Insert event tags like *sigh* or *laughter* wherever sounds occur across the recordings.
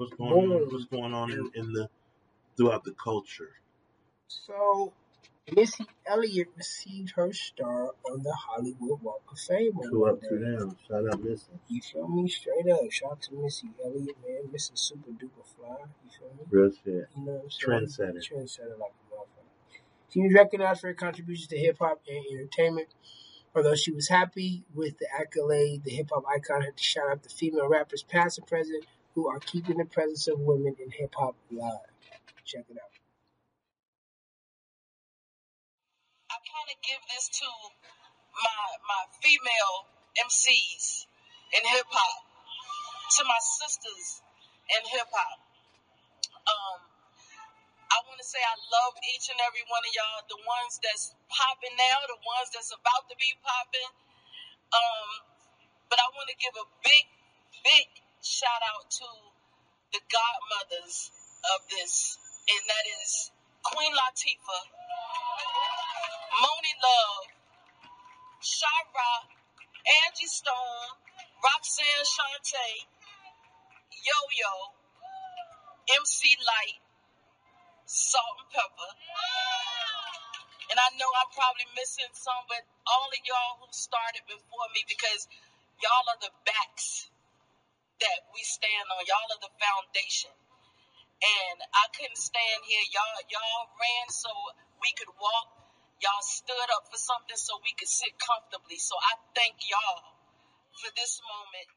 What's going on? What's going on in, in the throughout the culture? So, Missy Elliott received her star on the Hollywood Walk of Fame. up, Monday. two down. Shout out, Missy. You feel me? Straight up. Shout out to Missy Elliott, man. Missing super duper fly. You feel me? Real shit. You know what I'm saying? Trendsetter. Trendsetter like a motherfucker. She was recognized for her contributions to hip hop and entertainment. Although she was happy with the accolade, the hip hop icon had to shout out the female rappers past and present who are keeping the presence of women in hip hop alive. Check it out. I kind of give this to my my female MCs in hip hop, to my sisters in hip hop. Um, I want to say I love each and every one of y'all, the ones that's popping now, the ones that's about to be popping. Um, but I want to give a big, big shout out to the godmothers of this, and that is Queen Latifah, Monie Love, Shara, Angie Stone, Roxanne Shante, Yo Yo, MC Lyte, Salt and Pepper. And I know I'm probably missing some, but all of y'all who started before me because y'all are the backs that we stand on. Y'all are the foundation. And I couldn't stand here. Y'all y'all ran so we could walk. Y'all stood up for something so we could sit comfortably. So I thank y'all for this moment.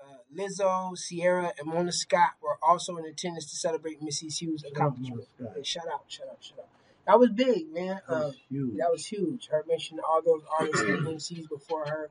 Uh, Lizzo, Ciara, and Mona Scott were also in attendance to celebrate Missy Hughes' accomplishment. Scott. Hey, shout out, shout out, shout out. That was big, man. That Uh, was huge. that was huge. Her mentioning all those artists and *clears throat* MCs before her.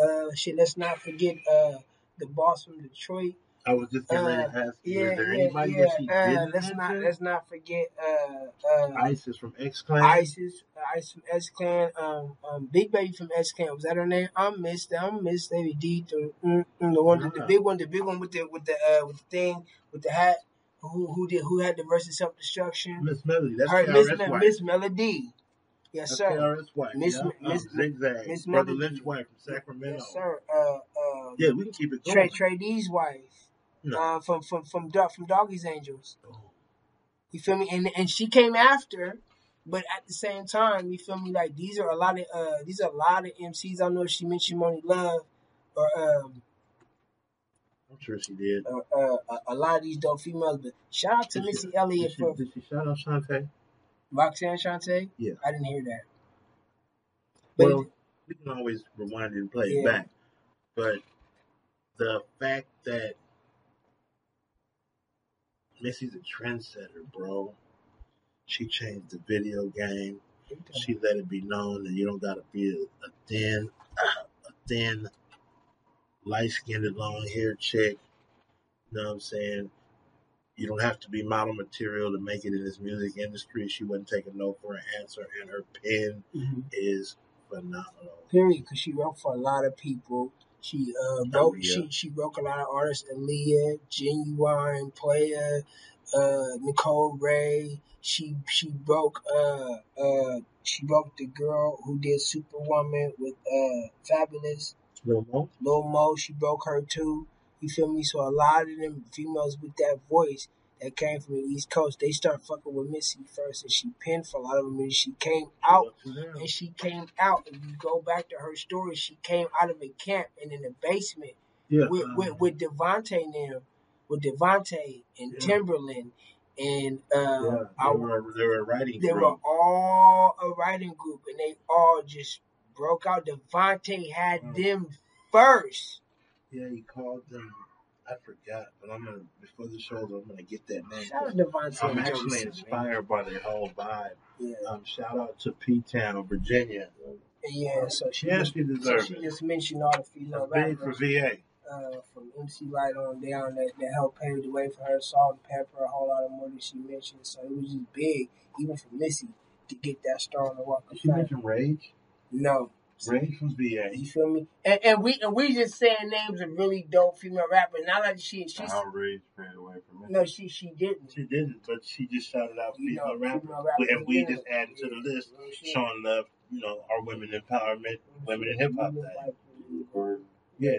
Uh, shit, let's not forget uh, the boss from Detroit. I was just getting ready Uh, to ask you, yeah, is there yeah, anybody yeah. that she Uh, let's not let's not forget uh, uh, Isis from X Clan. ISIS, uh, ISIS from X Clan, um, um, Big Baby from X Clan. Was that her name? I'm Miss. I'm Miss Lady D. The, mm, mm, the one, the, Yeah. big one, the big one with the with the uh, with the thing with the hat. Who who did who had the versus self destruction? Miss Melody. That's Her Miss Me- Miss Melody. Yes, That's sir. KRS White. Miss yeah. Uh, Miss- Zigzag. Miss Brother Melody. Lynch White from Sacramento. Yes, sir. Uh, uh, Yeah, we can keep it going. Trey D's wife. No. Uh, from from from from Doggy's Angels. Oh, You feel me? And and she came after, but at the same time, you feel me? Like these are a lot of uh these are a lot of MCs. I don't know if she mentioned Monie Love or um I'm sure she did. uh, uh, a, a lot of these dope females. But shout out to Did she, Missy did Elliott she, for did she shout out Shante? Roxanne Shante. Yeah. I didn't hear that. But Well, it, we can always rewind and play it back. But the fact that Missy's a trendsetter, bro. She changed the video game. She let it be known that you don't gotta be a, a thin, a thin, light skinned, long haired chick. You know what I'm saying? You don't have to be model material to make it in this music industry. She wouldn't take a no for an answer, and her pen Mhm. is phenomenal. period, because she wrote for a lot of people. She uh wrote Aaliyah. she she broke a lot of artists, Aaliyah, Ginuwine, Playa, uh Nicole Wray. She she broke uh uh she broke the girl who did Superwoman with uh Fabolous. Lil Mo? Lil Mo, she broke her too. You feel me? So a lot of them females with that voice that came from the East Coast, they start fucking with Missy first, and she pinned for a lot of them. And she came out and she came out. If you go back to her story, she came out of a camp and in the basement Yeah. with um, with, with DeVante now, with DeVante and Yeah. Timbaland, and uh, yeah, I, they were they were a writing they group. were all a writing group, and they all just broke out. DeVante had Mm. them first. Yeah, he called them. I forgot, but I'm gonna before the show. I'm gonna get that name. Shout out DeVante. I'm actually inspired by their whole vibe. Yeah, Um, shout out to P Town, of Virginia. yeah. So she Yeah, just, she so she it. just mentioned all the female Big for. VA. uh, from MC Light on down that, that helped pave the way for her, Salt and Pepper, a whole lot of more that she mentioned. So it was just big, even for Missy, to get that star on the Walk of Did she mention Rage? No. Rage from VA. You feel me? And, and we and we just saying names of really dope female rappers. Not like she she's Rage ran away from me. no she she didn't. She didn't, but she just shouted out You know, female rappers. female rappers And we just added to the list, showing love, you know, our women empowerment, women in hip hop Yeah.